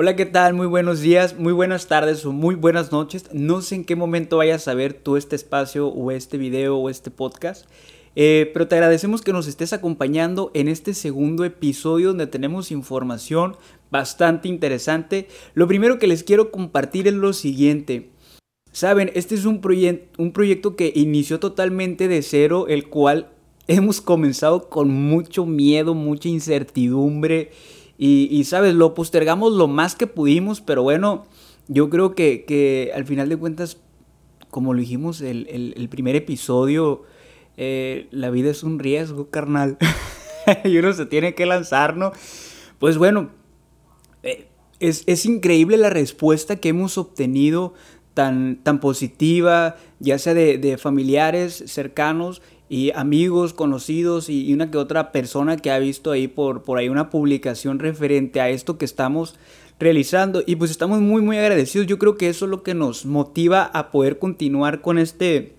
Hola, ¿qué tal? Muy buenos días, muy buenas tardes o muy buenas noches. No sé en qué momento vayas a ver tú este espacio o este video o este podcast. Eh, pero te agradecemos que nos estés acompañando en este segundo episodio donde tenemos información bastante interesante. Lo primero que les quiero compartir es lo siguiente. Saben, este es un, un proyecto que inició totalmente de cero, el cual hemos comenzado con mucho miedo, mucha incertidumbre y, sabes, lo postergamos lo más que pudimos, pero bueno, yo creo que, al final de cuentas, como lo dijimos el, el, primer episodio, eh, la vida es un riesgo, carnal. y uno se tiene que lanzar, ¿no? Pues bueno, eh, es, es, increíble la respuesta que hemos obtenido tan, tan positiva, ya sea de, de familiares cercanos y amigos, conocidos y, una que otra persona que ha visto ahí por, por ahí una publicación referente a esto que estamos realizando y pues estamos muy muy agradecidos. Yo creo que eso es lo que nos motiva a poder continuar con este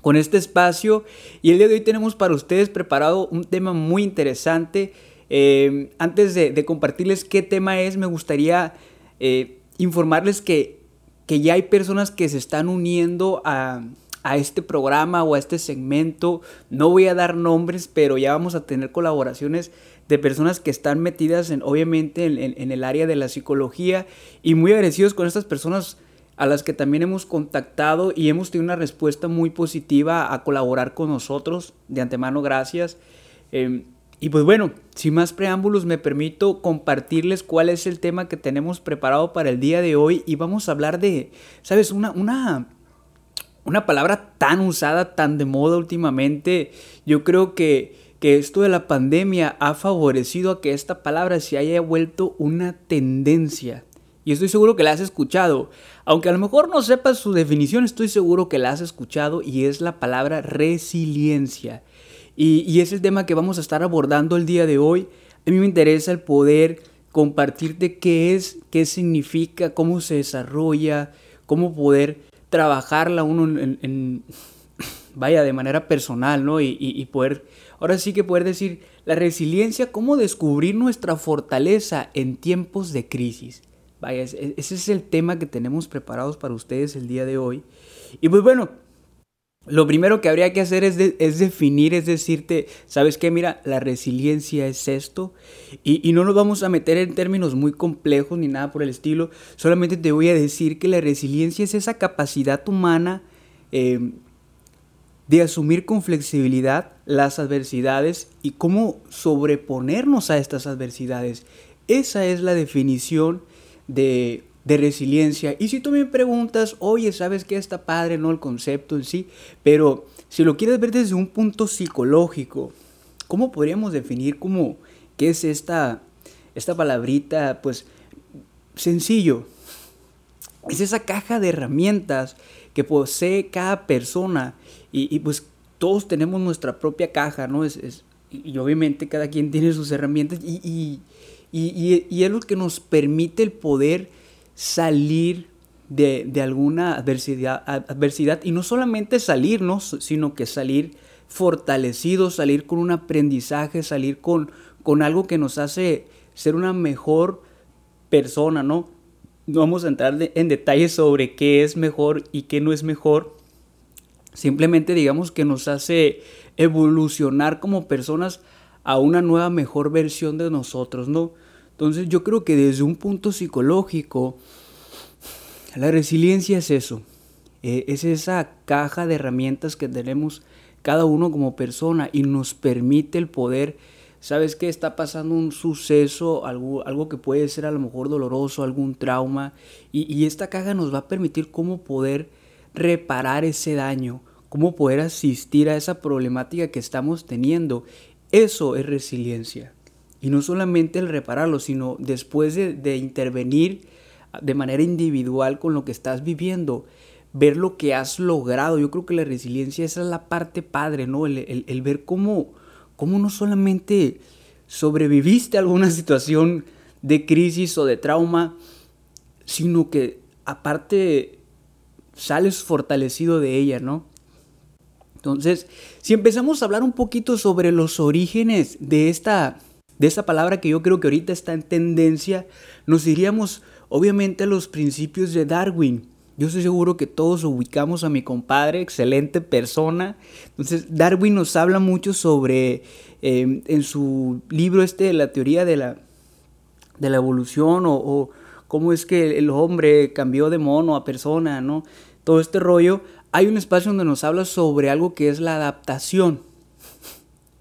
con este espacio y el día de hoy tenemos para ustedes preparado un tema muy interesante. Eh, antes de, compartirles qué tema es, me gustaría eh, informarles que, que ya hay personas que se están uniendo a, a este programa o a este segmento. No voy a dar nombres, pero ya vamos a tener colaboraciones de personas que están metidas en, obviamente, en, el área de la psicología y muy agradecidos con estas personas a las que también hemos contactado y hemos tenido una respuesta muy positiva a colaborar con nosotros. De antemano, gracias. Em, y pues bueno, sin más preámbulos, me permito compartirles cuál es el tema que tenemos preparado para el día de hoy y vamos a hablar de, ¿sabes? Una, una una palabra tan usada, tan de moda últimamente, yo creo que, que esto de la pandemia ha favorecido a que esta palabra se haya vuelto una tendencia. Y estoy seguro que la has escuchado. Aunque a lo mejor no sepas su definición, estoy seguro que la has escuchado y es la palabra resiliencia. Y, y, es el tema que vamos a estar abordando el día de hoy. A mí me interesa el poder compartirte qué es, qué significa, cómo se desarrolla, cómo poder trabajarla uno en, vaya, de manera personal, ¿no? Y, poder, ahora sí que poder decir, la resiliencia, cómo descubrir nuestra fortaleza en tiempos de crisis. Vaya, ese es el tema que tenemos preparados para ustedes el día de hoy. Y pues bueno, lo primero que habría que hacer es, es, definir, es decirte, ¿sabes qué? Mira, la resiliencia es esto. Y, no nos vamos a meter en términos muy complejos ni nada por el estilo. Solamente te voy a decir que la resiliencia es esa capacidad humana eh, de asumir con flexibilidad las adversidades y cómo sobreponernos a estas adversidades. Esa es la definición de de resiliencia. Y si tú me preguntas, oye, ¿sabes qué está padre, no el concepto en sí? Pero si lo quieres ver desde un punto psicológico, ¿cómo podríamos definir cómo, qué es esta, esta palabrita? Pues sencillo. Es esa caja de herramientas que posee cada persona y, pues todos tenemos nuestra propia caja, ¿no? Es, y obviamente cada quien tiene sus herramientas y, y, y, es lo que nos permite el poder salir de, alguna adversidad, adversidad y no solamente salirnos, sino que salir fortalecidos, salir con un aprendizaje, salir con, con algo que nos hace ser una mejor persona, ¿no? No vamos a entrar en detalles sobre qué es mejor y qué no es mejor. Simplemente digamos que nos hace evolucionar como personas a una nueva mejor versión de nosotros, ¿no? Entonces yo creo que desde un punto psicológico, la resiliencia es eso, eh, es esa caja de herramientas que tenemos cada uno como persona y nos permite el poder, sabes que está pasando un suceso, algo, algo que puede ser a lo mejor doloroso, algún trauma, y, y esta caja nos va a permitir cómo poder reparar ese daño, cómo poder asistir a esa problemática que estamos teniendo. Eso es resiliencia. Y no solamente el repararlo, sino después de, intervenir de manera individual con lo que estás viviendo, ver lo que has logrado. Yo creo que la resiliencia esa es la parte padre, ¿no? El, ver cómo, cómo no solamente sobreviviste a alguna situación de crisis o de trauma, sino que aparte sales fortalecido de ella, ¿no? Entonces, si empezamos a hablar un poquito sobre los orígenes de esta de esa palabra que yo creo que ahorita está en tendencia, nos iríamos obviamente a los principios de Darwin. Yo estoy seguro que todos ubicamos a mi compadre, excelente persona. Entonces, Darwin nos habla mucho sobre, eh, en su libro este, la teoría de la, de la evolución o, o, cómo es que el hombre cambió de mono a persona, ¿no? Todo este rollo. Hay un espacio donde nos habla sobre algo que es la adaptación.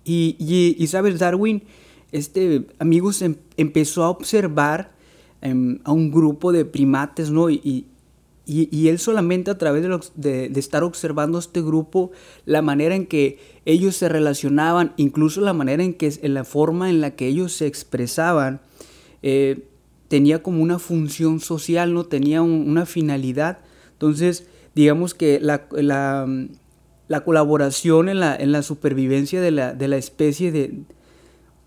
Y, y, y sabes, Darwin, este amigo se em, empezó a observar em, a un grupo de primates, ¿no? Y, y, él solamente a través de, de, estar observando este grupo, la manera en que ellos se relacionaban, incluso la manera en que, en la forma en la que ellos se expresaban, eh, tenía como una función social, no tenía una finalidad. Entonces, digamos que la, la, la colaboración en la, en la supervivencia de la, de la especie de,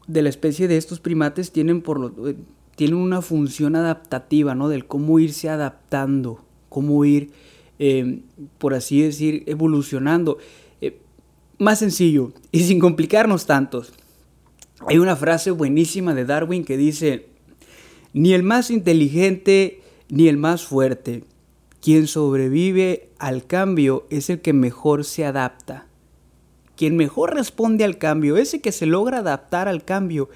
de la especie de estos primates tienen, por lo, eh, tienen una función adaptativa, ¿no? Del cómo irse adaptando cómo ir, em, por así decir, evolucionando. Eh, más sencillo y sin complicarnos tantos. Hay una frase buenísima de Darwin que dice, ni el más inteligente ni el más fuerte, quien sobrevive al cambio es el que mejor se adapta. Quien mejor responde al cambio, ese que se logra adaptar al cambio,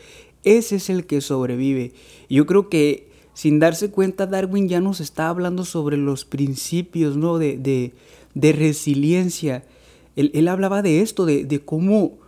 ese es el que sobrevive. yo creo que sin darse cuenta, Darwin ya nos está hablando sobre los principios ¿no? de, de, resiliencia. Él, hablaba de esto, de, de cómo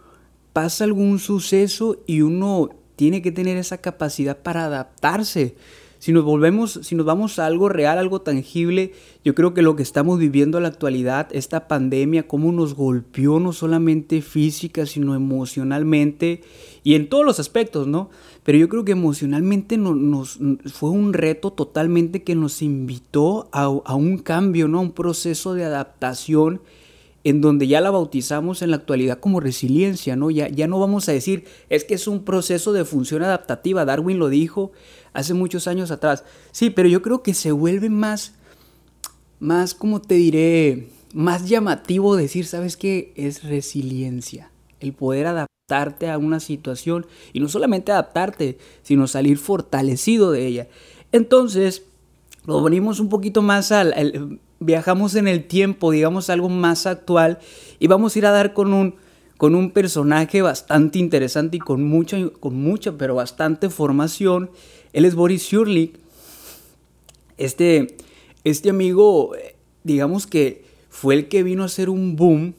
pasa algún suceso y uno tiene que tener esa capacidad para adaptarse. Si nos volvemos, si nos vamos a algo real, algo tangible, yo creo que lo que estamos viviendo en la actualidad, esta pandemia, cómo nos golpeó no solamente física, sino emocionalmente y en todos los aspectos, ¿no? Pero yo creo que emocionalmente nos, fue un reto totalmente que nos invitó a, un cambio, ¿no? A un proceso de adaptación en donde ya la bautizamos en la actualidad como resiliencia, ¿no? Ya, ya no vamos a decir, es que es un proceso de función adaptativa, Darwin lo dijo hace muchos años atrás. Sí, pero yo creo que se vuelve más, más, como te diré, más llamativo decir, ¿sabes qué? Es resiliencia, el poder adaptar a una situación y no solamente adaptarte, sino salir fortalecido de ella. Entonces, lo venimos un poquito más al, viajamos en el tiempo, digamos algo más actual y vamos a ir a dar con un con un personaje bastante interesante y con mucha con mucha pero bastante formación. Él es Boris Shurlik. Este este amigo digamos que fue el que vino a hacer un boom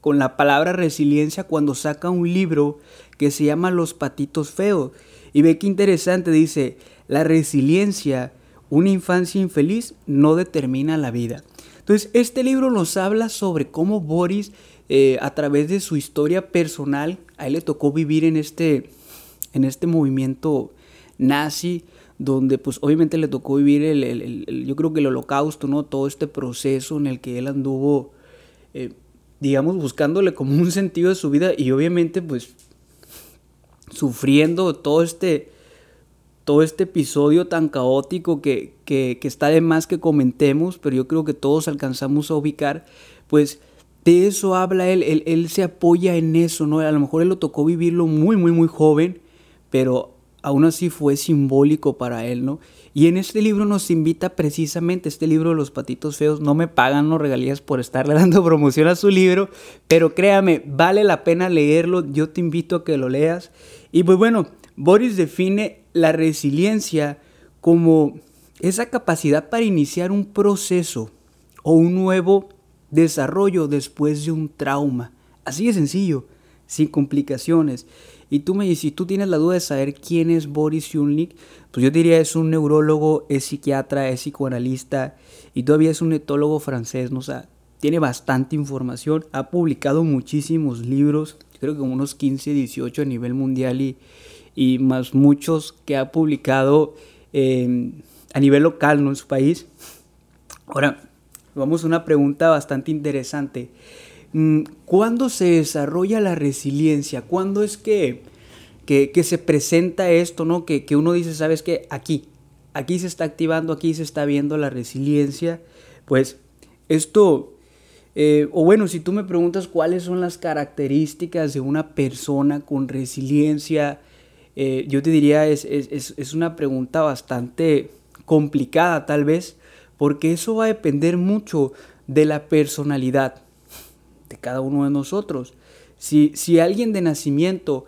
con la palabra resiliencia cuando saca un libro que se llama Los patitos feos. Y ve qué interesante, dice, la resiliencia, una infancia infeliz no determina la vida. Entonces, este libro nos habla sobre cómo Boris, eh, a través de su historia personal, a él le tocó vivir en este, en este movimiento nazi, donde pues obviamente le tocó vivir el, yo creo que el holocausto, ¿no? Todo este proceso en el que él anduvo eh, digamos, buscándole como un sentido de su vida y obviamente pues sufriendo todo este, todo este episodio tan caótico que, que, está de más que comentemos, pero yo creo que todos alcanzamos a ubicar, pues de eso habla él, él, él se apoya en eso, ¿no? A lo mejor él lo tocó vivirlo muy, muy, muy joven, pero aún así fue simbólico para él, ¿no? Y en este libro nos invita precisamente, este libro de los patitos feos, no me pagan los regalías por estarle dando promoción a su libro, pero créame, vale la pena leerlo, yo te invito a que lo leas. Y pues bueno, Boris define la resiliencia como esa capacidad para iniciar un proceso o un nuevo desarrollo después de un trauma. Así de sencillo, sin complicaciones. Y tú me dices, si tú tienes la duda de saber quién es Boris Yunlik, pues yo diría es un neurólogo, es psiquiatra, es psicoanalista y todavía es un etólogo francés, ¿no? O tiene bastante información, ha publicado muchísimos libros, creo que unos 15, 18 a nivel mundial y, y más muchos que ha publicado em, a nivel local, ¿no? En su país. Ahora, vamos a una pregunta bastante interesante. Mm, ¿Cuándo se desarrolla la resiliencia? ¿Cuándo es que, que, se presenta esto, ¿no? Que, que uno dice, ¿sabes qué? Aquí, aquí se está activando, aquí se está viendo la resiliencia. Pues esto, eh, o bueno, si tú me preguntas cuáles son las características de una persona con resiliencia, eh, yo te diría es, es, es una pregunta bastante complicada tal vez, porque eso va a depender mucho de la personalidad de cada uno de nosotros. Si, si alguien de nacimiento,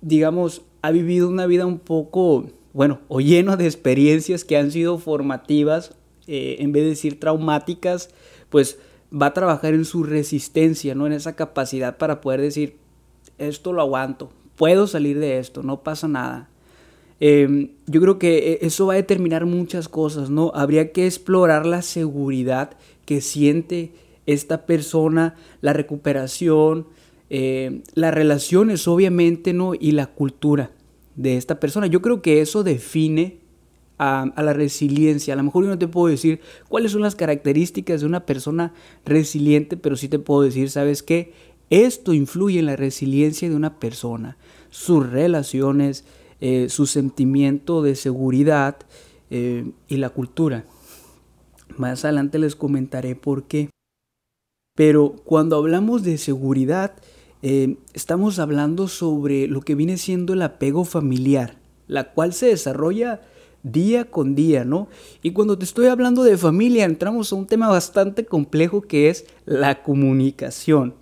digamos, ha vivido una vida un poco, bueno, o lleno de experiencias que han sido formativas, eh, en vez de decir traumáticas, pues va a trabajar en su resistencia, ¿no? En esa capacidad para poder decir, esto lo aguanto, puedo salir de esto, no pasa nada. Em, yo creo que e, eso va a determinar muchas cosas, ¿no? Habría que explorar la seguridad que siente esta persona, la recuperación, eh, las relaciones, obviamente, ¿no? Y la cultura de esta persona. Yo creo que eso define a, la resiliencia. A lo mejor yo no te puedo decir cuáles son las características de una persona resiliente, pero sí te puedo decir, ¿sabes qué? Esto influye en la resiliencia de una persona, sus relaciones, eh, su sentimiento de seguridad eh, y la cultura. Más adelante les comentaré por qué. Pero cuando hablamos de seguridad, eh, estamos hablando sobre lo que viene siendo el apego familiar, la cual se desarrolla día con día, ¿no? Y cuando te estoy hablando de familia, entramos a un tema bastante complejo que es la comunicación.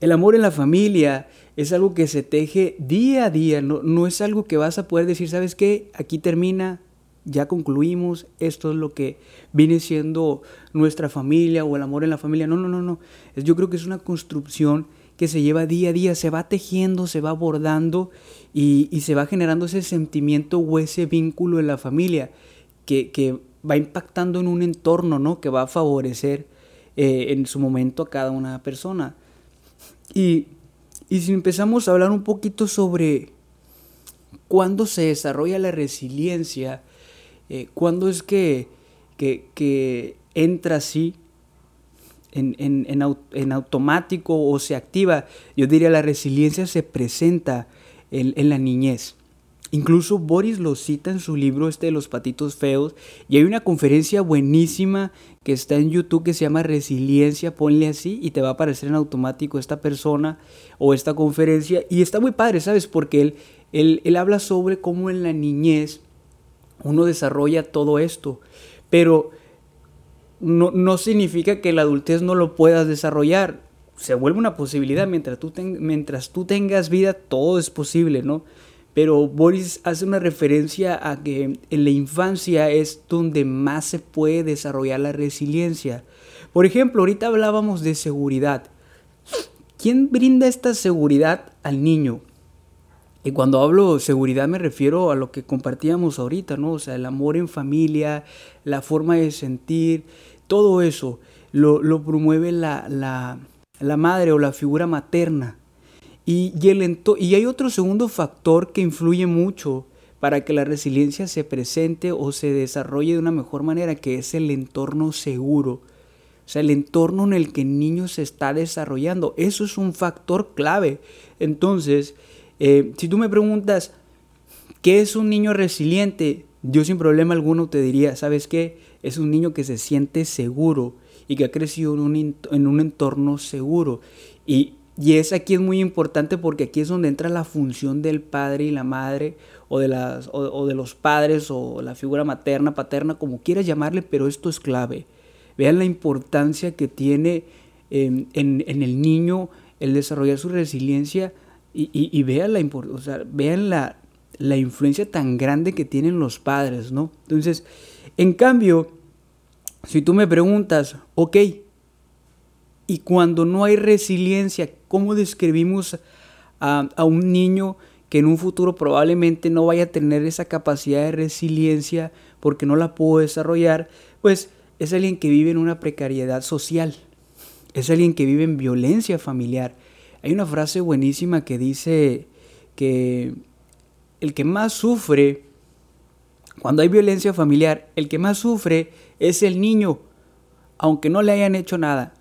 El amor en la familia es algo que se teje día a día, no, no es algo que vas a poder decir, ¿sabes qué? Aquí termina, ya concluimos, esto es lo que viene siendo nuestra familia o el amor en la familia. No, no, no, no. Yo creo que es una construcción que se lleva día a día, se va tejiendo, se va abordando y, se va generando ese sentimiento o ese vínculo en la familia que, va impactando en un entorno, ¿no? Que va a favorecer eh, en su momento a cada una persona. Y, y si empezamos a hablar un poquito sobre cuándo se desarrolla la resiliencia, eh, cuándo es que, que, entra así en, en, automático o se activa, yo diría la resiliencia se presenta en, en, la niñez. Incluso Boris lo cita en su libro este de los patitos feos y hay una conferencia buenísima que está en YouTube que se llama Resiliencia, ponle así y te va a aparecer en automático esta persona o esta conferencia y está muy padre, ¿sabes? Porque él, él, él habla sobre cómo en la niñez uno desarrolla todo esto, pero no, significa que la adultez no lo puedas desarrollar. Se vuelve una posibilidad, mientras tú, mientras tú tengas vida, todo es posible, ¿no? Pero Boris hace una referencia a que en la infancia es donde más se puede desarrollar la resiliencia. Por ejemplo, ahorita hablábamos de seguridad. ¿Quién brinda esta seguridad al niño? Y cuando hablo seguridad me refiero a lo que compartíamos ahorita, ¿no? O sea, el amor en familia, la forma de sentir, todo eso lo, promueve la, la, madre o la figura materna. Y, y, el y hay otro segundo factor que influye mucho para que la resiliencia se presente o se desarrolle de una mejor manera, que es el entorno seguro. O sea, el entorno en el que el niño se está desarrollando. Eso es un factor clave. Entonces, eh, si tú me preguntas, ¿qué es un niño resiliente? Yo sin problema alguno te diría, ¿sabes qué? Es un niño que se siente seguro y que ha crecido en un, entorno seguro. Y, es aquí es muy importante porque aquí es donde entra la función del padre y la madre, o de, las, o, de los padres, o la figura materna, paterna, como quieras llamarle, pero esto es clave. Vean la importancia que tiene en, en el niño el desarrollar su resiliencia y, vean, la, o sea, vean la, la influencia tan grande que tienen los padres, ¿no? Entonces, en cambio, si tú me preguntas, ok, y cuando no hay resiliencia, ¿cómo describimos a, un niño que en un futuro probablemente no vaya a tener esa capacidad de resiliencia porque no la pudo desarrollar? Pues es alguien que vive en una precariedad social, es alguien que vive en violencia familiar, hay una frase buenísima que dice que el que más sufre, cuando hay violencia familiar, el que más sufre es el niño, aunque no le hayan hecho nada.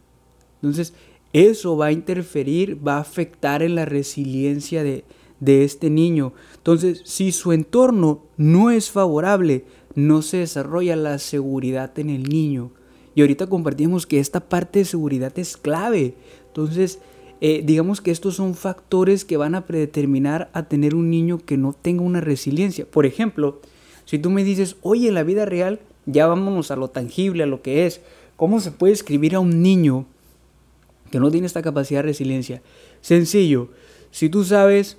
Entonces, eso va a interferir, va a afectar en la resiliencia de, de este niño. Entonces, si su entorno no es favorable, no se desarrolla la seguridad en el niño. Y ahorita compartimos que esta parte de seguridad es clave. Entonces, eh, digamos que estos son factores que van a predeterminar a tener un niño que no tenga una resiliencia. Por ejemplo, si tú me dices, oye, en la vida real, ya vámonos a lo tangible, a lo que es, ¿cómo se puede escribir a un niño que no tiene esta capacidad de resiliencia? Sencillo, si tú sabes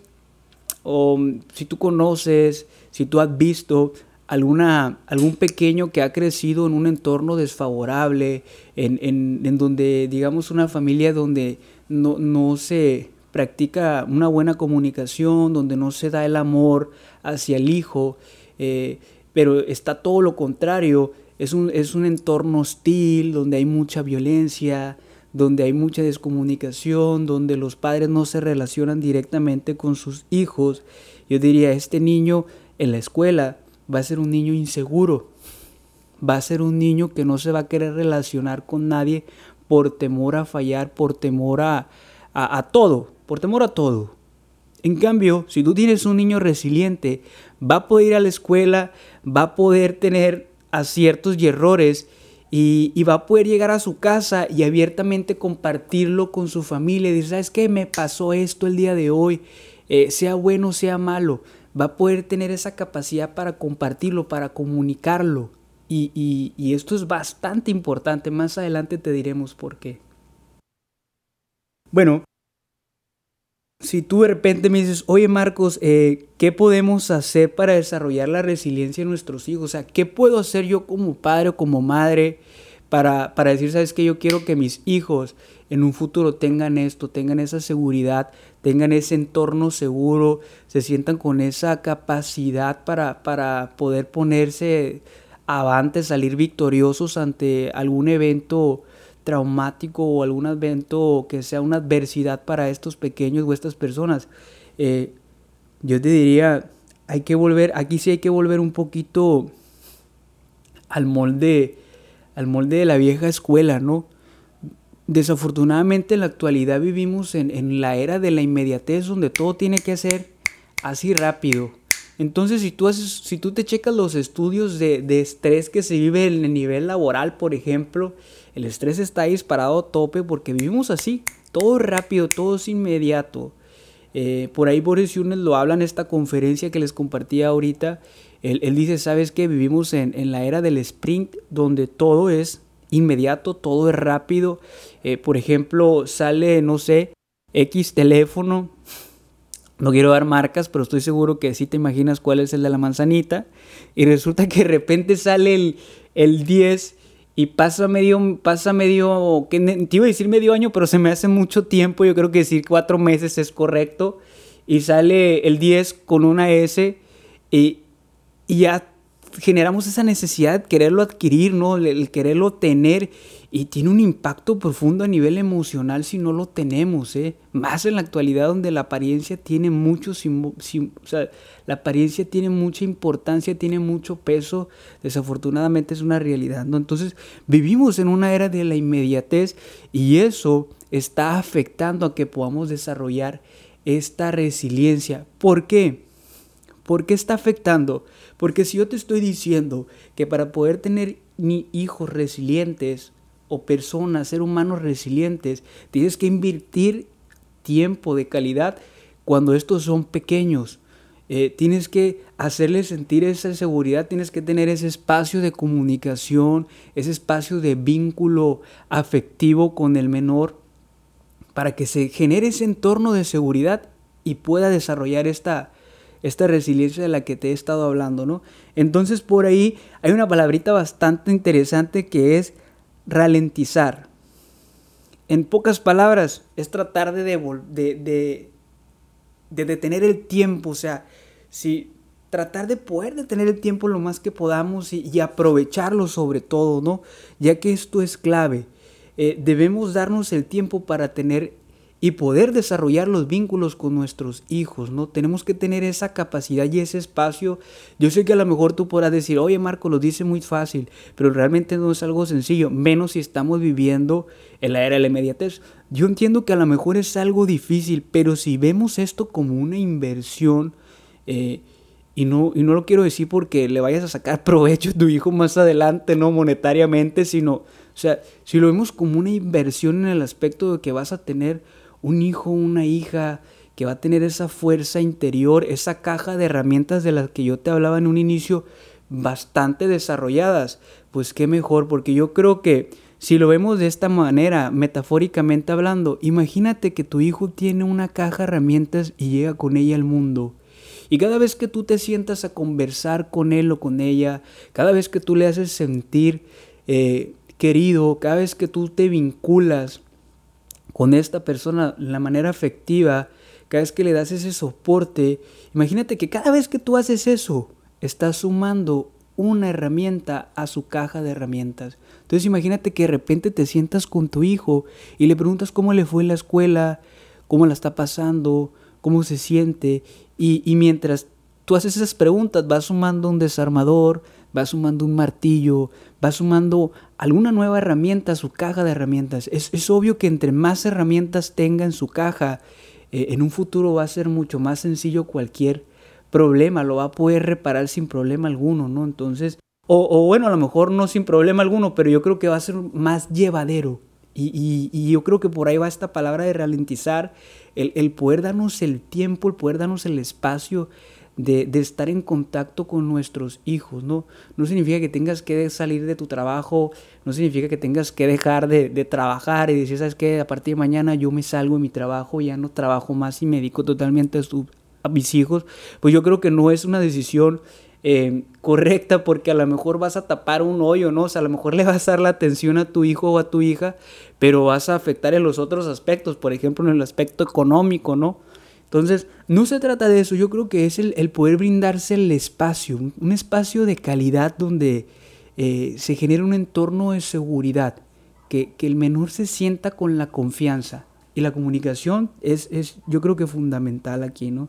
o si tú conoces, si tú has visto alguna, algún pequeño que ha crecido en un entorno desfavorable, en, en, donde, digamos, una familia donde no, no se practica una buena comunicación, donde no se da el amor hacia el hijo, eh, pero está todo lo contrario, es un, es un entorno hostil, donde hay mucha violencia, donde hay mucha descomunicación, donde los padres no se relacionan directamente con sus hijos. Yo diría, este niño en la escuela va a ser un niño inseguro, va a ser un niño que no se va a querer relacionar con nadie por temor a fallar, por temor a, a, todo, por temor a todo. En cambio, si tú tienes un niño resiliente, va a poder ir a la escuela, va a poder tener aciertos y errores y, y, va a poder llegar a su casa y abiertamente compartirlo con su familia y decir, ¿sabes qué? Me pasó esto el día de hoy, eh, sea bueno, sea malo va a poder tener esa capacidad para compartirlo, para comunicarlo. Y, esto es bastante importante. Más adelante te diremos por qué. Bueno, si tú de repente me dices, oye Marcos, eh, ¿qué podemos hacer para desarrollar la resiliencia en nuestros hijos? O sea, ¿qué puedo hacer yo como padre o como madre para, para decir, sabes que yo quiero que mis hijos en un futuro tengan esto, tengan esa seguridad, tengan ese entorno seguro, se sientan con esa capacidad para, para poder ponerse avante, salir victoriosos ante algún evento traumático o algún evento que sea una adversidad para estos pequeños o estas personas. Eh, yo te diría, hay que volver, aquí sí hay que volver un poquito al molde, al molde de la vieja escuela, ¿no? Desafortunadamente en la actualidad vivimos en, la era de la inmediatez donde todo tiene que ser así rápido. Entonces si tú, haces, si tú te checas los estudios de, estrés que se vive en el nivel laboral, por ejemplo, el estrés está disparado a tope porque vivimos así, todo rápido, todo es inmediato. Eh, por ahí Boris Yunes lo habla en esta conferencia que les compartía ahorita. Él, dice, ¿sabes qué? Vivimos en, en la era del sprint donde todo es inmediato, todo es rápido. Eh, por ejemplo, sale, no sé, X teléfono. No quiero dar marcas, pero estoy seguro que sí te imaginas cuál es el de la manzanita. Y resulta que de repente sale el, el 10 y pasa medio, pasa medio, que te iba a decir medio año, pero se me hace mucho tiempo. Yo creo que decir cuatro meses es correcto. Y sale el 10 con una S y, y ya generamos esa necesidad quererlo adquirir, ¿no? El, quererlo tener y tiene un impacto profundo a nivel emocional si no lo tenemos, ¿eh? Más en la actualidad donde la apariencia tiene mucho, o sea, la apariencia tiene mucha importancia, tiene mucho peso, desafortunadamente es una realidad, ¿no? Entonces vivimos en una era de la inmediatez y eso está afectando a que podamos desarrollar esta resiliencia. ¿Por qué? ¿Por qué está afectando? Porque si yo te estoy diciendo que para poder tener ni hijos resilientes o personas, ser humanos resilientes, tienes que invertir tiempo de calidad cuando estos son pequeños. Eh, tienes que hacerles sentir esa seguridad, tienes que tener ese espacio de comunicación, ese espacio de vínculo afectivo con el menor, para que se genere ese entorno de seguridad y pueda desarrollar esta, esta resiliencia de la que te he estado hablando, ¿no? Entonces por ahí hay una palabrita bastante interesante que es ralentizar. En pocas palabras, es tratar de, de, de, detener el tiempo, o sea, si tratar de poder detener el tiempo lo más que podamos y, aprovecharlo sobre todo, ¿no? Ya que esto es clave. Eh, debemos darnos el tiempo para tener y poder desarrollar los vínculos con nuestros hijos, ¿no? Tenemos que tener esa capacidad y ese espacio. Yo sé que a lo mejor tú podrás decir, oye Marco, lo dice muy fácil, pero realmente no es algo sencillo, menos si estamos viviendo en la era de la inmediatez. Yo entiendo que a lo mejor es algo difícil, pero si vemos esto como una inversión, eh, y no, y no lo quiero decir porque le vayas a sacar provecho a tu hijo más adelante, no monetariamente, sino, o sea, si lo vemos como una inversión en el aspecto de que vas a tener un hijo, una hija que va a tener esa fuerza interior, esa caja de herramientas de las que yo te hablaba en un inicio, bastante desarrolladas. Pues qué mejor, porque yo creo que si lo vemos de esta manera, metafóricamente hablando, imagínate que tu hijo tiene una caja de herramientas y llega con ella al mundo. Y cada vez que tú te sientas a conversar con él o con ella, cada vez que tú le haces sentir eh, querido, cada vez que tú te vinculas con esta persona la manera afectiva, cada vez que le das ese soporte, imagínate que cada vez que tú haces eso, estás sumando una herramienta a su caja de herramientas. Entonces imagínate que de repente te sientas con tu hijo y le preguntas cómo le fue en la escuela, cómo la está pasando, cómo se siente, y, y mientras tú haces esas preguntas vas sumando un desarmador, vas sumando un martillo, vas sumando alguna nueva herramienta su caja de herramientas. Es, obvio que entre más herramientas tenga en su caja, eh, en un futuro va a ser mucho más sencillo cualquier problema, lo va a poder reparar sin problema alguno, ¿no? Entonces, o, bueno, a lo mejor no sin problema alguno, pero yo creo que va a ser más llevadero. Y, yo creo que por ahí va esta palabra de ralentizar, el, el poder darnos el tiempo, el poder darnos el espacio de, estar en contacto con nuestros hijos, ¿no? No significa que tengas que salir de tu trabajo, no significa que tengas que dejar de, trabajar y decir, ¿sabes qué? A partir de mañana yo me salgo de mi trabajo, ya no trabajo más y me dedico totalmente a, mis hijos. Pues yo creo que no es una decisión eh, correcta porque a lo mejor vas a tapar un hoyo, ¿no? O sea, a lo mejor le vas a dar la atención a tu hijo o a tu hija, pero vas a afectar en los otros aspectos, por ejemplo, en el aspecto económico, ¿no? Entonces, no se trata de eso, yo creo que es el, poder brindarse el espacio, un, espacio de calidad donde eh, se genere un entorno de seguridad, que, el menor se sienta con la confianza. Y la comunicación es, es yo creo que fundamental aquí, ¿no?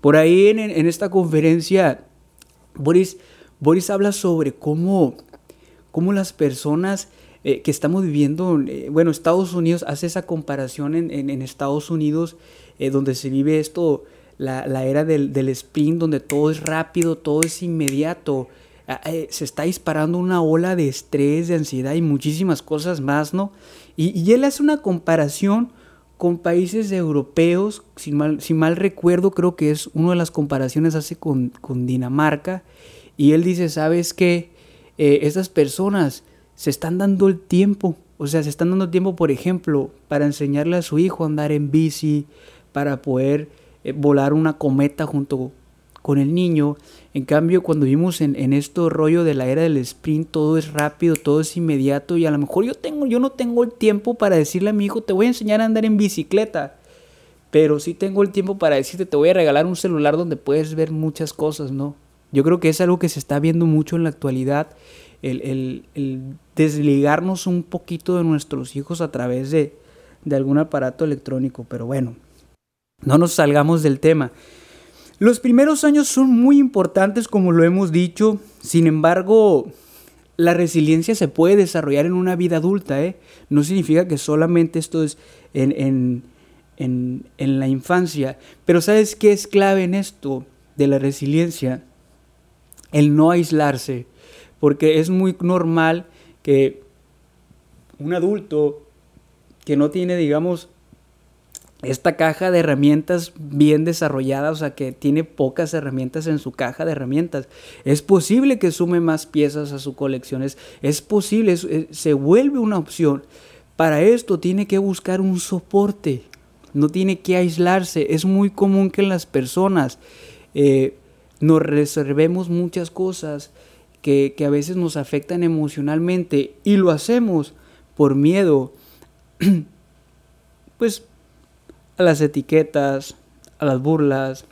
Por ahí en, esta conferencia, Boris, Boris habla sobre cómo, cómo las personas eh, que estamos viviendo, eh, bueno, Estados Unidos hace esa comparación en, en Estados Unidos eh, donde se vive esto, la, era del, del, sprint, donde todo es rápido, todo es inmediato. Ah, eh, se está disparando una ola de estrés, de ansiedad y muchísimas cosas más, ¿no? Y, él hace una comparación con países europeos, si mal, si mal recuerdo, creo que es una de las comparaciones hace con, con Dinamarca, y él dice, ¿sabes qué? Eh, estas personas se están dando el tiempo, o sea, se están dando tiempo, por ejemplo, para enseñarle a su hijo a andar en bici, para poder eh, volar una cometa junto con el niño. En cambio, cuando vimos en, en esto rollo de la era del sprint, todo es rápido, todo es inmediato y a lo mejor yo, tengo, yo no tengo el tiempo para decirle a mi hijo, te voy a enseñar a andar en bicicleta. Pero sí tengo el tiempo para decirte, te voy a regalar un celular donde puedes ver muchas cosas, ¿no? Yo creo que es algo que se está viendo mucho en la actualidad, el, el, el desligarnos un poquito de nuestros hijos a través de, de algún aparato electrónico. Pero bueno, no nos salgamos del tema. Los primeros años son muy importantes, como lo hemos dicho, sin embargo, la resiliencia se puede desarrollar en una vida adulta, ¿eh? No significa que solamente esto es en, en la infancia, pero ¿sabes qué es clave en esto de la resiliencia? El no aislarse, porque es muy normal que un adulto que no tiene, digamos, esta caja de herramientas bien desarrollada, o sea, que tiene pocas herramientas en su caja de herramientas. Es posible que sume más piezas a su colección, es, posible, se vuelve una opción. Para esto tiene que buscar un soporte, no tiene que aislarse. Es muy común que las personas eh, nos reservemos muchas cosas que, que a veces nos afectan emocionalmente y lo hacemos por miedo. pues a las etiquetas, a las burlas,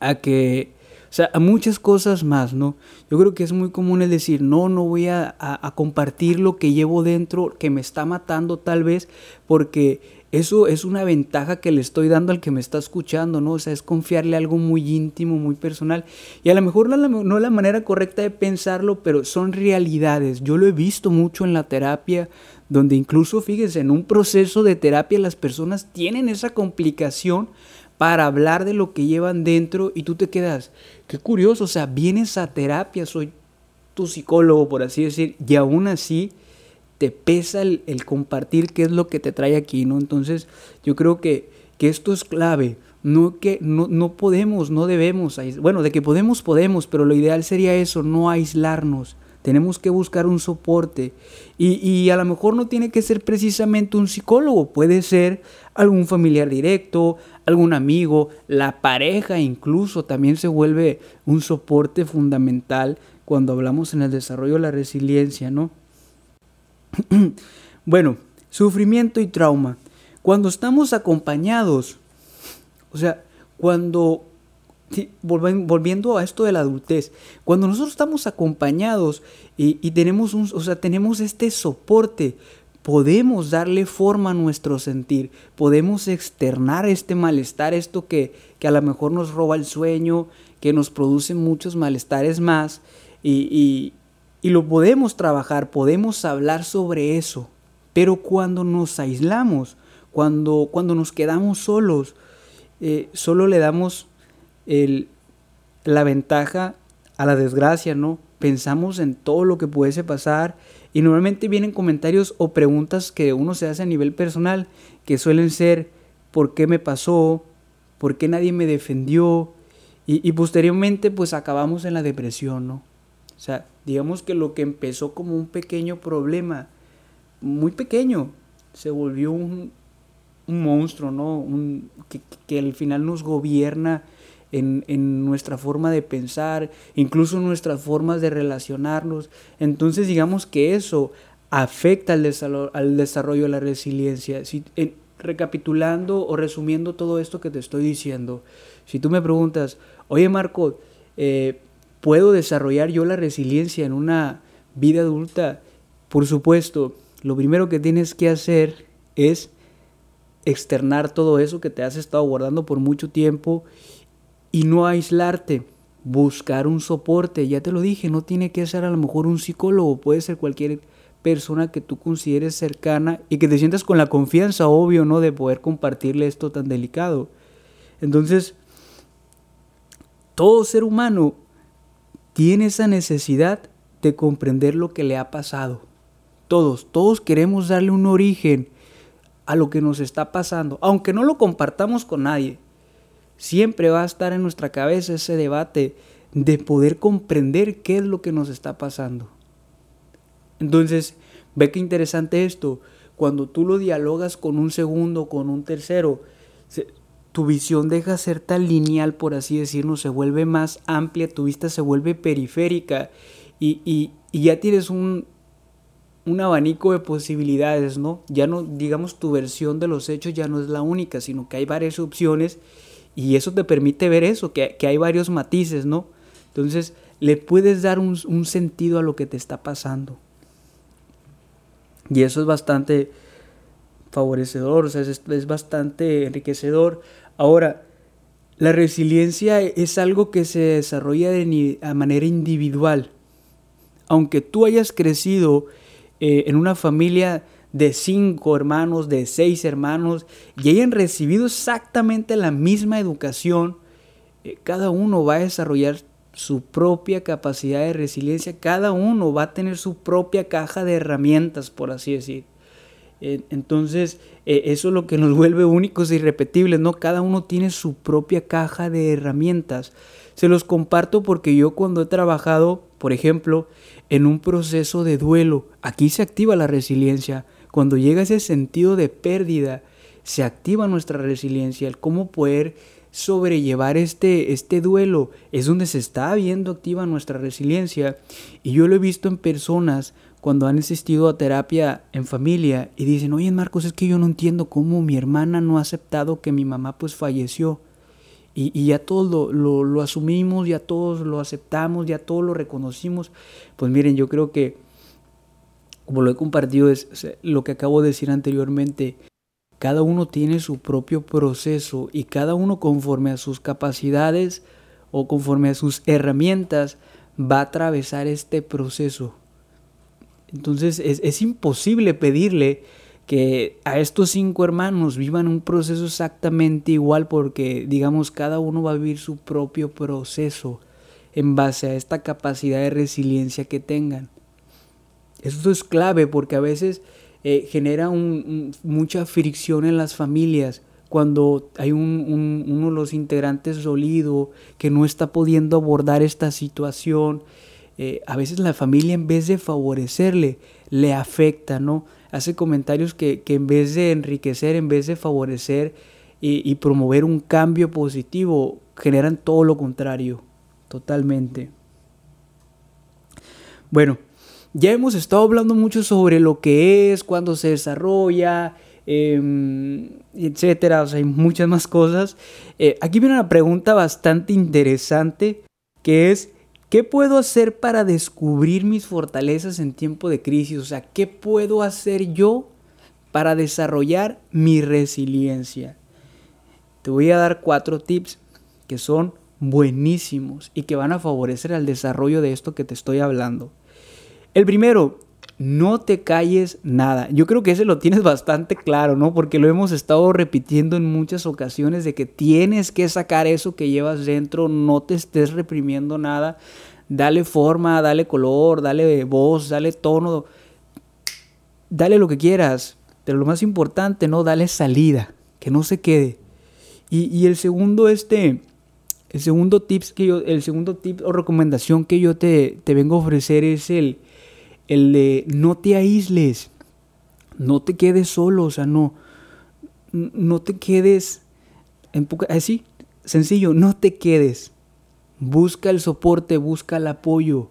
a que, o sea, a muchas cosas más, ¿no? Yo creo que es muy común el decir, no, no voy a, a, compartir lo que llevo dentro, que me está matando tal vez, porque eso es una ventaja que le estoy dando al que me está escuchando, ¿no? O sea, es confiarle algo muy íntimo, muy personal. Y a lo mejor no, es la manera correcta de pensarlo, pero son realidades. Yo lo he visto mucho en la terapia, donde incluso, fíjense, en un proceso de terapia las personas tienen esa complicación para hablar de lo que llevan dentro y tú te quedas, qué curioso, o sea, vienes a terapia, soy tu psicólogo, por así decir, y aún así te pesa el, compartir qué es lo que te trae aquí, ¿no? Entonces yo creo que, que esto es clave. No que no, no podemos, no debemos, bueno, de que podemos, podemos, pero lo ideal sería eso, no aislarnos. Tenemos que buscar un soporte. Y, y, a lo mejor no tiene que ser precisamente un psicólogo, puede ser algún familiar directo, algún amigo, la pareja incluso también se vuelve un soporte fundamental cuando hablamos en el desarrollo de la resiliencia, ¿no? bueno, sufrimiento y trauma. Cuando estamos acompañados, o sea, cuando, volviendo a esto de la adultez, cuando nosotros estamos acompañados y, tenemos, un, o sea, tenemos este soporte, podemos darle forma a nuestro sentir, podemos externar este malestar, esto que, que a lo mejor nos roba el sueño, que nos produce muchos malestares más, y, y lo podemos trabajar, podemos hablar sobre eso, pero cuando nos aislamos, cuando, cuando nos quedamos solos, eh, solo le damos el, la ventaja a la desgracia, ¿no? Pensamos en todo lo que pudiese pasar y normalmente vienen comentarios o preguntas que uno se hace a nivel personal que suelen ser ¿por qué me pasó? ¿Por qué nadie me defendió? Y, y posteriormente pues acabamos en la depresión, ¿no? O sea, digamos que lo que empezó como un pequeño problema, muy pequeño, se volvió un, monstruo, ¿no? Un, que, al final nos gobierna en, nuestra forma de pensar, incluso nuestras formas de relacionarnos. Entonces digamos que eso afecta al, desarrollo, al desarrollo de la resiliencia. Si, recapitulando o resumiendo todo esto que te estoy diciendo, si tú me preguntas, oye Marco, eh, ¿Puedo desarrollar yo la resiliencia en una vida adulta? Por supuesto, lo primero que tienes que hacer es externar todo eso que te has estado guardando por mucho tiempo y no aislarte, buscar un soporte. Ya te lo dije, no tiene que ser a lo mejor un psicólogo, puede ser cualquier persona que tú consideres cercana y que te sientas con la confianza, obvio, ¿no? De poder compartirle esto tan delicado. Entonces, todo ser humano tiene esa necesidad de comprender lo que le ha pasado. Todos, todos queremos darle un origen a lo que nos está pasando, aunque no lo compartamos con nadie. Siempre va a estar en nuestra cabeza ese debate de poder comprender qué es lo que nos está pasando. Entonces, ve qué interesante esto. Cuando tú lo dialogas con un segundo, con un tercero, tu visión deja de ser tan lineal, por así decirlo, se vuelve más amplia, tu vista se vuelve periférica y, ya tienes un, un abanico de posibilidades, ¿no? Ya no, digamos, tu versión de los hechos ya no es la única, sino que hay varias opciones y eso te permite ver eso, que, hay varios matices, ¿no? Entonces, le puedes dar un, sentido a lo que te está pasando. Y eso es bastante favorecedor, o sea, es, es bastante enriquecedor. Ahora, la resiliencia es algo que se desarrolla de manera individual. Aunque tú hayas crecido eh, en una familia de cinco hermanos, de seis hermanos, y hayan recibido exactamente la misma educación, eh, cada uno va a desarrollar su propia capacidad de resiliencia, cada uno va a tener su propia caja de herramientas, por así decir. Entonces, e, eso es lo que nos vuelve únicos e irrepetibles, ¿no? Cada uno tiene su propia caja de herramientas. Se los comparto porque yo cuando he trabajado, por ejemplo, en un proceso de duelo, aquí se activa la resiliencia. Cuando llega ese sentido de pérdida, se activa nuestra resiliencia, el cómo poder sobrellevar este, este duelo, es donde se está viendo activa nuestra resiliencia. Y yo lo he visto en personas cuando han asistido a terapia en familia y dicen, oye Marcos, es que yo no entiendo cómo mi hermana no ha aceptado que mi mamá pues falleció. Y, ya todos lo, asumimos, ya todos lo aceptamos, ya todos lo reconocimos. Pues miren, yo creo que, como lo he compartido, es, lo que acabo de decir anteriormente, cada uno tiene su propio proceso y cada uno conforme a sus capacidades o conforme a sus herramientas va a atravesar este proceso. Entonces es, imposible pedirle que a estos cinco hermanos vivan un proceso exactamente igual porque, digamos, cada uno va a vivir su propio proceso en base a esta capacidad de resiliencia que tengan. Eso es clave porque a veces eh, genera mucha fricción en las familias cuando hay un, uno de los integrantes dolido que no está pudiendo abordar esta situación. Eh, a veces la familia en vez de favorecerle, le afecta, ¿no? Hace comentarios que, en vez de enriquecer, en vez de favorecer y, y promover un cambio positivo, generan todo lo contrario, totalmente. Bueno, ya hemos estado hablando mucho sobre lo que es, cuándo se desarrolla, eh, etcétera. O sea, hay muchas más cosas. Eh, aquí viene una pregunta bastante interesante que es. ¿Qué puedo hacer para descubrir mis fortalezas en tiempo de crisis? O sea, ¿qué puedo hacer yo para desarrollar mi resiliencia? Te voy a dar cuatro tips que son buenísimos y que van a favorecer al desarrollo de esto que te estoy hablando. El primero, no te calles nada. Yo creo que ese lo tienes bastante claro, ¿no? Porque lo hemos estado repitiendo en muchas ocasiones de que tienes que sacar eso que llevas dentro, no te estés reprimiendo nada. Dale forma, dale color, dale voz, dale tono, dale lo que quieras. Pero lo más importante, ¿no? Dale salida, que no se quede. Y, el segundo, este, el segundo tips que yo, el segundo tip o recomendación que yo te, te vengo a ofrecer es el el de no te aísles, no te quedes solo, o sea, no, no te quedes, en así, sencillo, no te quedes. Busca el soporte, busca el apoyo.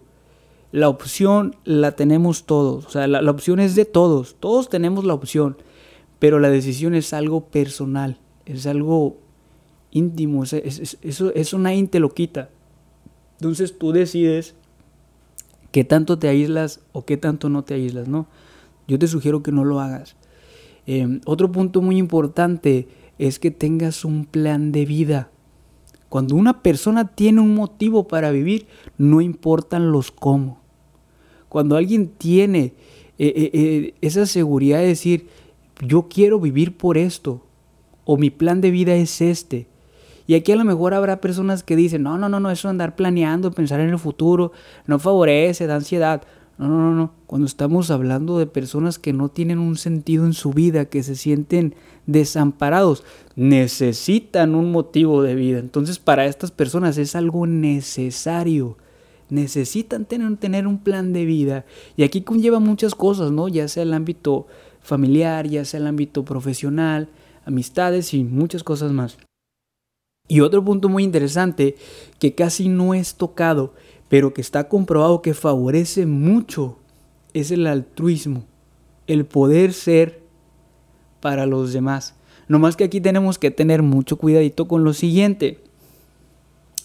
La opción la tenemos todos, o sea, la, opción es de todos, todos tenemos la opción, pero la decisión es algo personal, es algo íntimo, es, eso, eso nadie te lo quita. Entonces tú decides qué tanto te aíslas o qué tanto no te aíslas, ¿no? Yo te sugiero que no lo hagas. Em, otro punto muy importante es que tengas un plan de vida. Cuando una persona tiene un motivo para vivir, no importan los cómo. Cuando alguien tiene eh, eh, eh, esa seguridad de decir, yo quiero vivir por esto, o mi plan de vida es este, y aquí a lo mejor habrá personas que dicen, no, no, no, no, eso andar planeando, pensar en el futuro, no favorece, da ansiedad. No, no, no, no. Cuando estamos hablando de personas que no tienen un sentido en su vida, que se sienten desamparados, necesitan un motivo de vida. Entonces para estas personas es algo necesario. Necesitan tener, tener un plan de vida. Y aquí conlleva muchas cosas, ¿no? Ya sea el ámbito familiar, ya sea el ámbito profesional, amistades y muchas cosas más. Y otro punto muy interesante que casi no es tocado, pero que está comprobado que favorece mucho, es el altruismo, el poder ser para los demás. No más que aquí tenemos que tener mucho cuidadito con lo siguiente.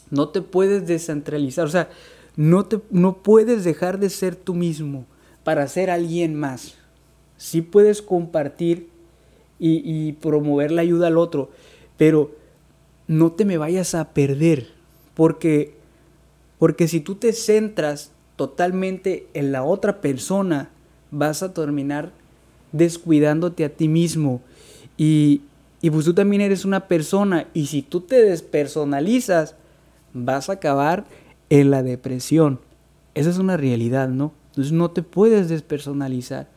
No te puedes descentralizar, o sea, no, te, no puedes dejar de ser tú mismo para ser alguien más. Sí puedes compartir y, y promover la ayuda al otro, pero no te me vayas a perder, porque, porque si tú te centras totalmente en la otra persona, vas a terminar descuidándote a ti mismo. Y, y pues tú también eres una persona, y si tú te despersonalizas, vas a acabar en la depresión. Esa es una realidad, ¿no? Entonces no te puedes despersonalizar.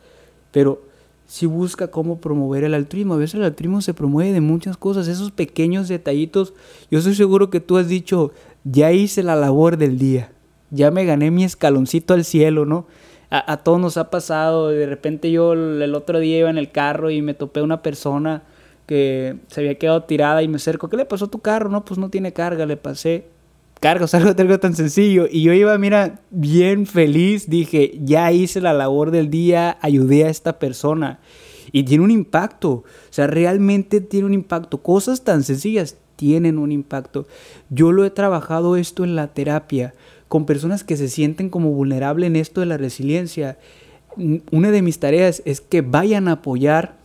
Pero si busca cómo promover el altruismo. A veces el altruismo se promueve de muchas cosas, esos pequeños detallitos. Yo estoy seguro que tú has dicho, ya hice la labor del día, ya me gané mi escaloncito al cielo, ¿no? A, todos nos ha pasado, de repente yo el otro día iba en el carro y me topé una persona que se había quedado tirada y me acerco, ¿qué le pasó a tu carro? No, pues no tiene carga, le pasé cargos, algo, algo tan sencillo. Y yo iba, mira, bien feliz, dije, ya hice la labor del día, ayudé a esta persona. Y tiene un impacto, o sea, realmente tiene un impacto. Cosas tan sencillas tienen un impacto. Yo lo he trabajado esto en la terapia, con personas que se sienten como vulnerables en esto de la resiliencia. Una de mis tareas es que vayan a apoyar,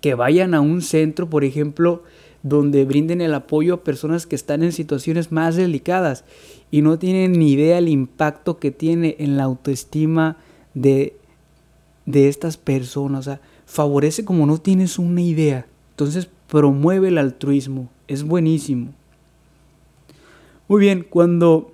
que vayan a un centro, por ejemplo, donde brinden el apoyo a personas que están en situaciones más delicadas y no tienen ni idea el impacto que tiene en la autoestima de, de estas personas. O sea, favorece como no tienes una idea. Entonces promueve el altruismo. Es buenísimo. Muy bien, cuando,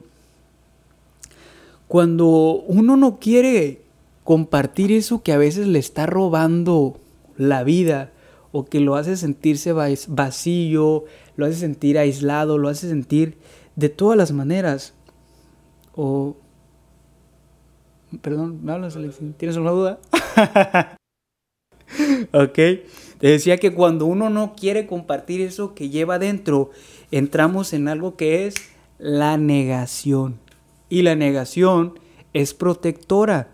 cuando uno no quiere compartir eso que a veces le está robando la vida o que lo hace sentirse vacío, lo hace sentir aislado, lo hace sentir de todas las maneras. O... Perdón, ¿me hablas, ¿Tienes alguna duda? ok. Te decía que cuando uno no quiere compartir eso que lleva dentro, entramos en algo que es la negación. Y la negación es protectora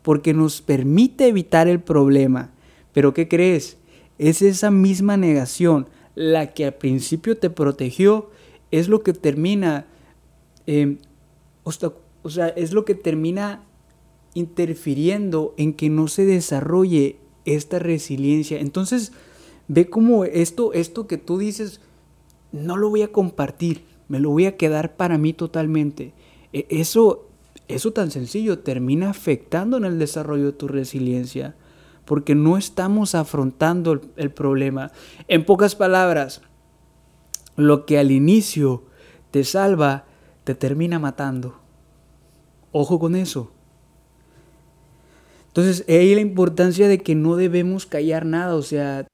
porque nos permite evitar el problema. Pero ¿qué crees? Es esa misma negación la que al principio te protegió, es lo que termina, em, o sea, es lo que termina interfiriendo en que no se desarrolle esta resiliencia. Entonces, ve cómo esto, esto que tú dices, no lo voy a compartir, me lo voy a quedar para mí totalmente. E, eso, eso tan sencillo termina afectando en el desarrollo de tu resiliencia, porque no estamos afrontando el, problema. En pocas palabras, lo que al inicio te salva, te termina matando. Ojo con eso. Entonces, ahí la importancia de que no debemos callar nada, o sea,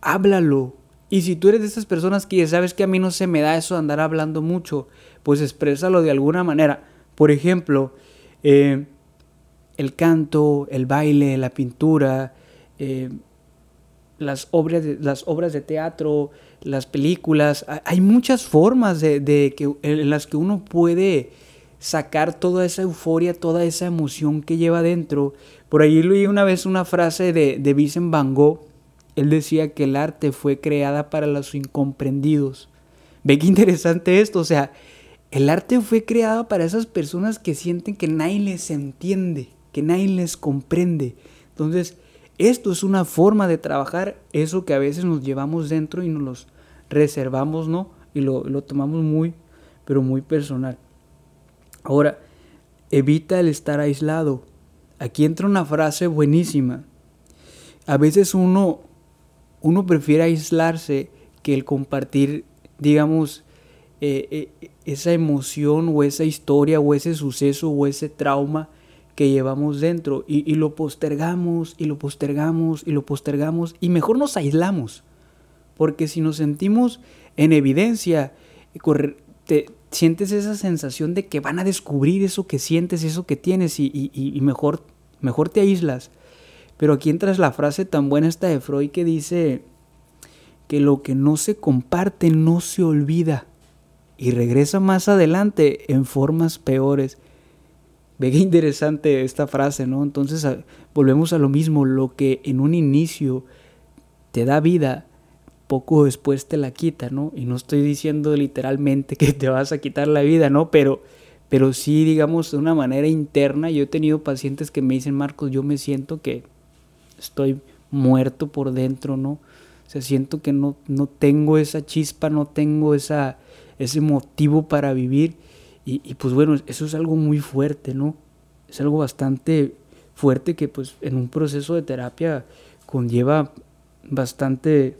háblalo, y si tú eres de esas personas que ya sabes que a mí no se me da eso de andar hablando mucho, pues exprésalo de alguna manera. Por ejemplo, eh, el canto, el baile, la pintura, eh, las, obras de, las obras de teatro, las películas. Hay muchas formas de, que, en las que uno puede sacar toda esa euforia, toda esa emoción que lleva dentro. Por ahí leí una vez una frase de, de Vincent Van Gogh él decía que el arte fue creada para los incomprendidos. Ve qué interesante esto, o sea, el arte fue creado para esas personas que sienten que nadie les entiende, que nadie les comprende. Entonces, esto es una forma de trabajar eso que a veces nos llevamos dentro y nos los reservamos, ¿no? Y lo, lo tomamos muy, pero muy personal. Ahora, evita el estar aislado. Aquí entra una frase buenísima. A veces uno uno prefiere aislarse que el compartir, digamos, eh, eh, esa emoción o esa historia o ese suceso o ese trauma que llevamos dentro y, lo postergamos y lo postergamos y lo postergamos y mejor nos aislamos porque si nos sentimos en evidencia te sientes esa sensación de que van a descubrir eso que sientes eso que tienes y, y mejor mejor te aíslas pero aquí entra la frase tan buena esta de Freud que dice que lo que no se comparte no se olvida y regresa más adelante en formas peores. Ve qué interesante esta frase, ¿no? Entonces volvemos a lo mismo, lo que en un inicio te da vida, poco después te la quita, ¿no? Y no estoy diciendo literalmente que te vas a quitar la vida, ¿no? Pero, pero sí, digamos, de una manera interna, yo he tenido pacientes que me dicen, Marcos, yo me siento que estoy muerto por dentro, ¿no? O sea, siento que no, no tengo esa chispa, no tengo esa, ese motivo para vivir. Y, pues bueno, eso es algo muy fuerte, ¿no? Es algo bastante fuerte que pues en un proceso de terapia conlleva bastante,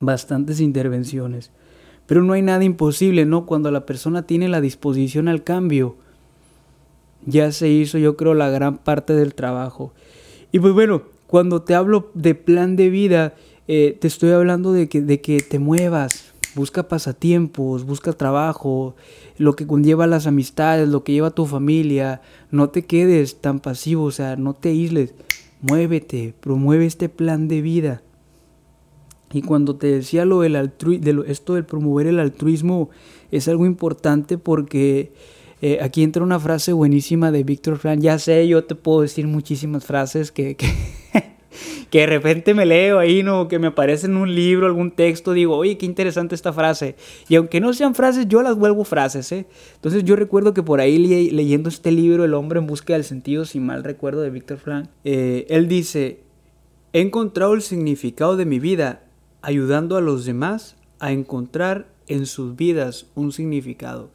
bastantes intervenciones. Pero no hay nada imposible, ¿no? Cuando la persona tiene la disposición al cambio, ya se hizo yo creo la gran parte del trabajo. Y pues bueno, cuando te hablo de plan de vida, eh, te estoy hablando de que, de que te muevas, busca pasatiempos, busca trabajo, lo que conlleva las amistades, lo que lleva tu familia, no te quedes tan pasivo, o sea, no te aísles, muévete, promueve este plan de vida. Y cuando te decía lo del de esto del promover el altruismo es algo importante porque eh, aquí entra una frase buenísima de Víctor Frank. Ya sé, yo te puedo decir muchísimas frases que, que, que, de repente me leo ahí, ¿no? Que me aparece en un libro, algún texto, digo, oye, qué interesante esta frase. Y aunque no sean frases, yo las vuelvo frases, ¿eh? Entonces yo recuerdo que por ahí leyendo este libro, El hombre en busca del sentido, si mal recuerdo, de Víctor Frank, eh, él dice, he encontrado el significado de mi vida ayudando a los demás a encontrar en sus vidas un significado.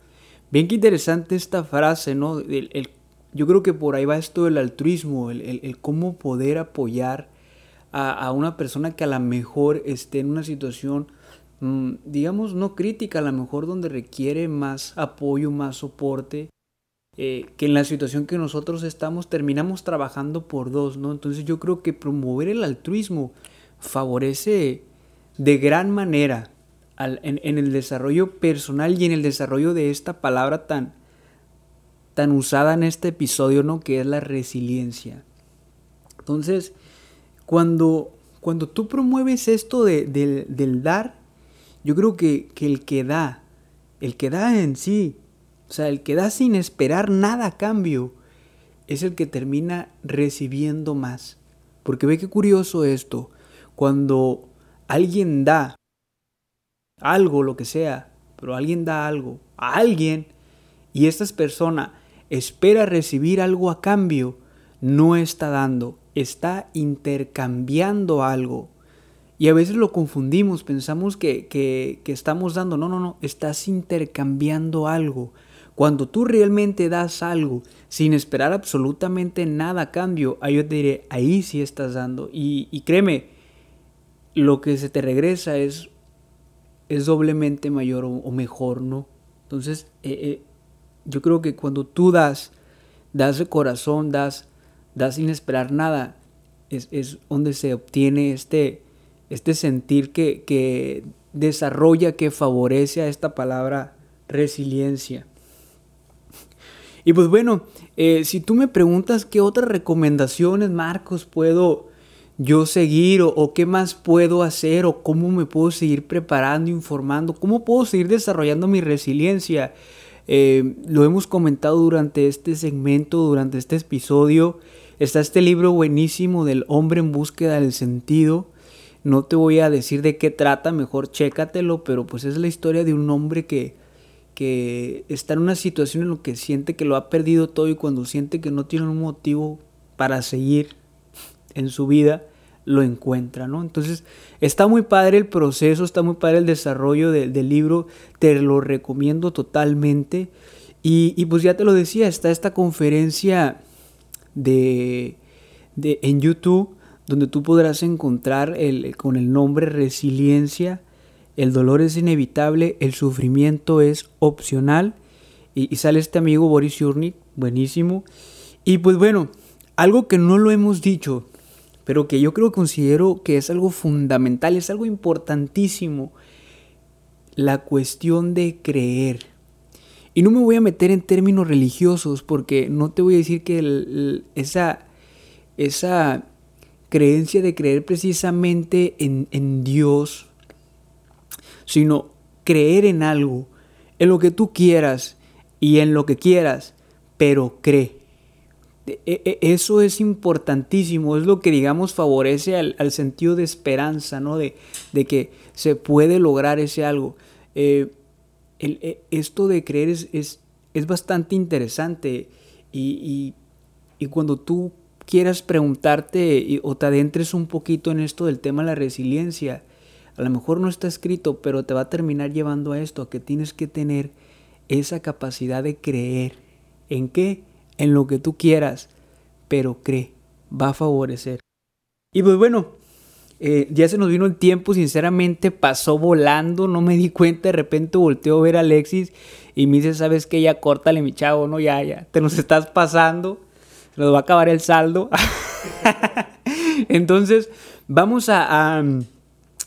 Bien que interesante esta frase, ¿no? El, yo creo que por ahí va esto del altruismo, el, cómo poder apoyar a, una persona que a lo mejor esté en una situación, mm, digamos, no crítica, a lo mejor donde requiere más apoyo, más soporte. eh, que en la situación que nosotros estamos terminamos trabajando por dos, ¿no? Entonces yo creo que promover el altruismo favorece de gran manera en, el desarrollo personal y en el desarrollo de esta palabra tan, tan usada en este episodio, ¿no? Que es la resiliencia. Entonces, cuando, cuando tú promueves esto del dar, yo creo que, que el que da, el que da en sí, o sea, el que da sin esperar nada a cambio, es el que termina recibiendo más. Porque ve qué curioso esto. Cuando alguien da algo, lo que sea, pero alguien da algo a alguien y esta persona espera recibir algo a cambio, no está dando, está intercambiando algo. Y a veces lo confundimos, pensamos que, que, estamos dando, no, no, no, estás intercambiando algo. Cuando tú realmente das algo sin esperar absolutamente nada a cambio, ahí yo te diré, ahí sí estás dando. Y, créeme, lo que se te regresa es, es doblemente mayor o, mejor, ¿no? Entonces, eh, eh, yo creo que cuando tú das, das de corazón, das, das sin esperar nada, es, es donde se obtiene este, este sentir que, que desarrolla, que favorece a esta palabra resiliencia. Y pues bueno, eh, si tú me preguntas qué otras recomendaciones, Marcos, puedo yo seguir o, qué más puedo hacer o cómo me puedo seguir preparando, informando, cómo puedo seguir desarrollando mi resiliencia. Eh, lo hemos comentado durante este segmento, durante este episodio. Está este libro buenísimo del hombre en búsqueda del sentido. No te voy a decir de qué trata, mejor chécatelo, pero pues es la historia de un hombre que que está en una situación en la que siente que lo ha perdido todo y cuando siente que no tiene un motivo para seguir en su vida, lo encuentra, ¿no? Entonces, está muy padre el proceso, está muy padre el desarrollo del libro, te lo recomiendo totalmente. Y, pues ya te lo decía, está esta conferencia de, de en YouTube donde tú podrás encontrar el, con el nombre Resiliencia el dolor es inevitable, el sufrimiento es opcional. Y, sale este amigo Boris Yurnik, buenísimo. Y pues bueno, algo que no lo hemos dicho, pero que yo creo considero que es algo fundamental, es algo importantísimo, la cuestión de creer. Y no me voy a meter en términos religiosos porque no te voy a decir que esa, esa creencia de creer precisamente en, en Dios sino creer en algo, en lo que tú quieras y en lo que quieras, pero cree. E, e, eso es importantísimo, es lo que digamos favorece al, sentido de esperanza, ¿no? De, de, que se puede lograr ese algo. Eh, e, esto de creer es, es, bastante interesante y, y, cuando tú quieras preguntarte o te adentres un poquito en esto del tema de la resiliencia, a lo mejor no está escrito, pero te va a terminar llevando a esto, a que tienes que tener esa capacidad de creer. ¿En qué? En lo que tú quieras, pero cree, va a favorecer. Y pues bueno, eh, ya se nos vino el tiempo, sinceramente pasó volando, no me di cuenta, de repente volteo a ver a Alexis y me dice, ¿sabes qué? Ya córtale mi chavo, ¿no? Ya, ya, te nos estás pasando, nos va a acabar el saldo. Entonces, vamos a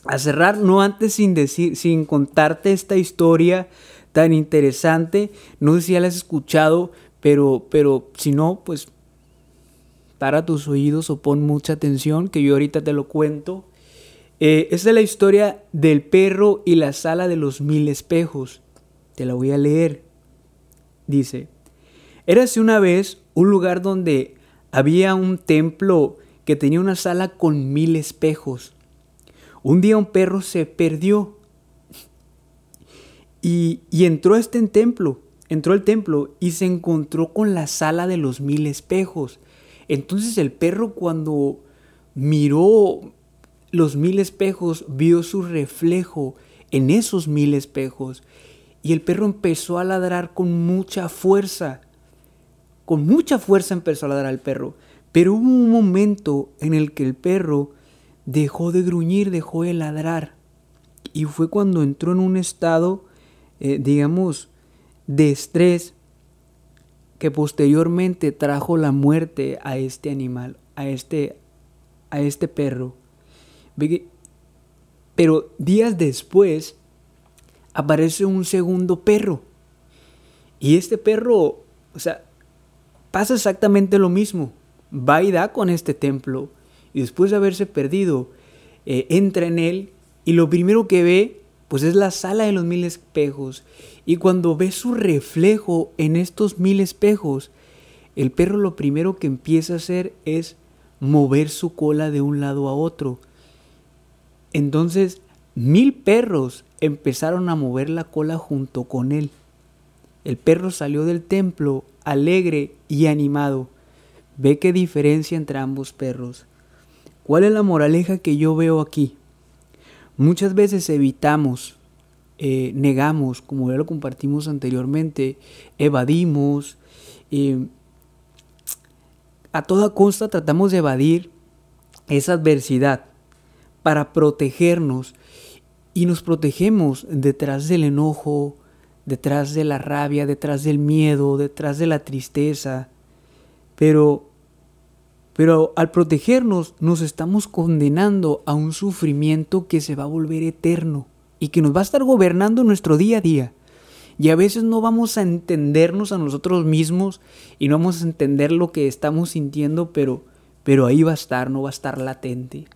a cerrar, no antes sin decir, sin contarte esta historia tan interesante. No sé si ya la has escuchado, pero, pero si no, pues para tus oídos o pon mucha atención, que yo ahorita te lo cuento. Eh, esta es la historia del perro y la sala de los mil espejos. Te la voy a leer. Dice, érase una vez un lugar donde había un templo que tenía una sala con mil espejos. Un día un perro se perdió y, entró a este templo, entró al templo y se encontró con la sala de los mil espejos. Entonces el perro cuando miró los mil espejos, vio su reflejo en esos mil espejos. Y el perro empezó a ladrar con mucha fuerza. Con mucha fuerza empezó a ladrar el perro. Pero hubo un momento en el que el perro dejó de gruñir, dejó de ladrar. Y fue cuando entró en un estado, eh, digamos, de estrés, que posteriormente trajo la muerte a este animal, a este, a este perro. Pero días después aparece un segundo perro. Y este perro, o sea, pasa exactamente lo mismo. Va y da con este templo. Y después de haberse perdido, eh, entra en él. Y lo primero que ve, pues es la sala de los mil espejos. Y cuando ve su reflejo en estos mil espejos, el perro lo primero que empieza a hacer es mover su cola de un lado a otro. Entonces, mil perros empezaron a mover la cola junto con él. El perro salió del templo alegre y animado. Ve qué diferencia entre ambos perros. ¿Cuál es la moraleja que yo veo aquí? Muchas veces evitamos, eh, negamos, como ya lo compartimos anteriormente, evadimos, eh, a toda costa tratamos de evadir esa adversidad para protegernos y nos protegemos detrás del enojo, detrás de la rabia, detrás del miedo, detrás de la tristeza. Pero pero al protegernos nos estamos condenando a un sufrimiento que se va a volver eterno y que nos va a estar gobernando nuestro día a día. Y a veces no vamos a entendernos a nosotros mismos y no vamos a entender lo que estamos sintiendo, pero, pero ahí va a estar, no va a estar latente.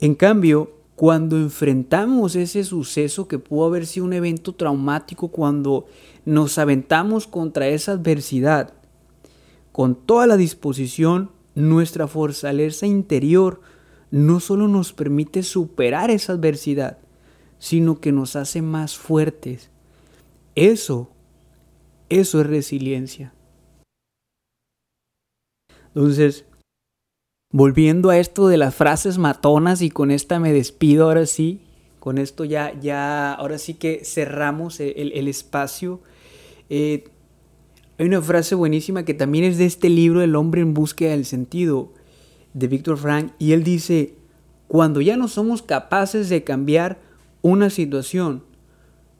En cambio, cuando enfrentamos ese suceso que pudo haber sido un evento traumático, cuando nos aventamos contra esa adversidad, con toda la disposición, nuestra fortaleza interior no solo nos permite superar esa adversidad, sino que nos hace más fuertes. Eso, eso es resiliencia. Entonces, volviendo a esto de las frases matonas y con esta me despido ahora sí, con esto ya, ya, ahora sí que cerramos el, espacio. Eh, hay una frase buenísima que también es de este libro El hombre en búsqueda del sentido de Víctor Frank y él dice, cuando ya no somos capaces de cambiar una situación,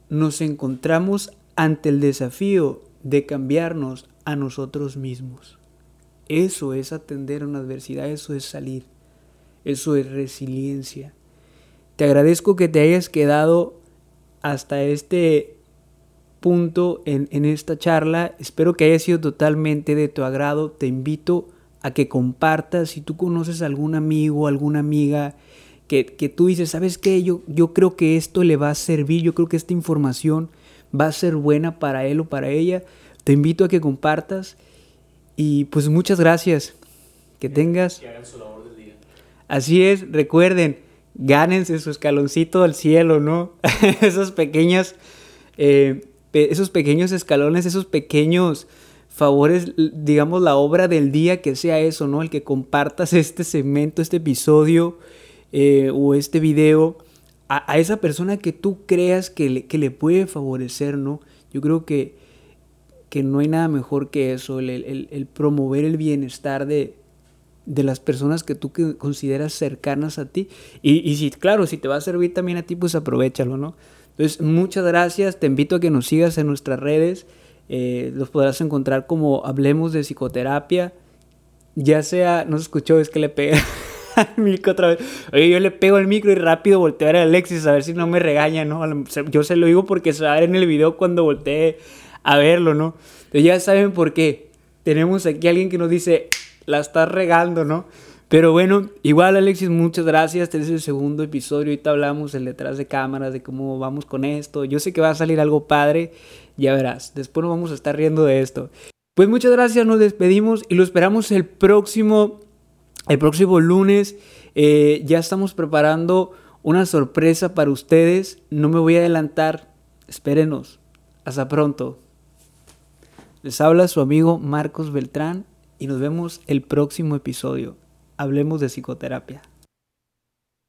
nos encontramos ante el desafío de cambiarnos a nosotros mismos. Eso es atender a una adversidad, eso es salir, eso es resiliencia. Te agradezco que te hayas quedado hasta este punto en, esta charla. Espero que haya sido totalmente de tu agrado. Te invito a que compartas si tú conoces a algún amigo, alguna amiga que, tú dices, ¿sabes qué? Yo, yo creo que esto le va a servir, yo creo que esta información va a ser buena para él o para ella. Te invito a que compartas y pues muchas gracias. Que tengas... Así es, recuerden, gánense su escaloncito al cielo, ¿no? Esas pequeñas... Eh, esos pequeños escalones, esos pequeños favores, digamos, la obra del día que sea eso, ¿no? El que compartas este segmento, este episodio eh, o este video a, esa persona que tú creas que le, que le, puede favorecer, ¿no? Yo creo que, que no hay nada mejor que eso, el, promover el bienestar de, de las personas que tú consideras cercanas a ti. Y, y si, claro, si te va a servir también a ti, pues aprovechalo, ¿no? Entonces, muchas gracias. Te invito a que nos sigas en nuestras redes. Eh, los podrás encontrar como Hablemos de Psicoterapia. Ya sea, no se escuchó, es que le pegué al micro otra vez. Oye, yo le pego al micro y rápido volteo a a Alexis a ver si no me regaña, ¿no? Yo se lo digo porque se va a ver en el video cuando volteé a verlo, ¿no? Entonces ya saben por qué. Tenemos aquí a alguien que nos dice, la estás regando, ¿no? Pero bueno, igual Alexis, muchas gracias. Este es el segundo episodio. Ahorita hablamos el detrás de cámaras, de cómo vamos con esto. Yo sé que va a salir algo padre. Ya verás. Después nos vamos a estar riendo de esto. Pues muchas gracias, nos despedimos y lo esperamos el próximo, el próximo lunes. Eh, ya estamos preparando una sorpresa para ustedes. No me voy a adelantar. Espérenos. Hasta pronto. Les habla su amigo Marcos Beltrán y nos vemos el próximo episodio. Hablemos de psicoterapia.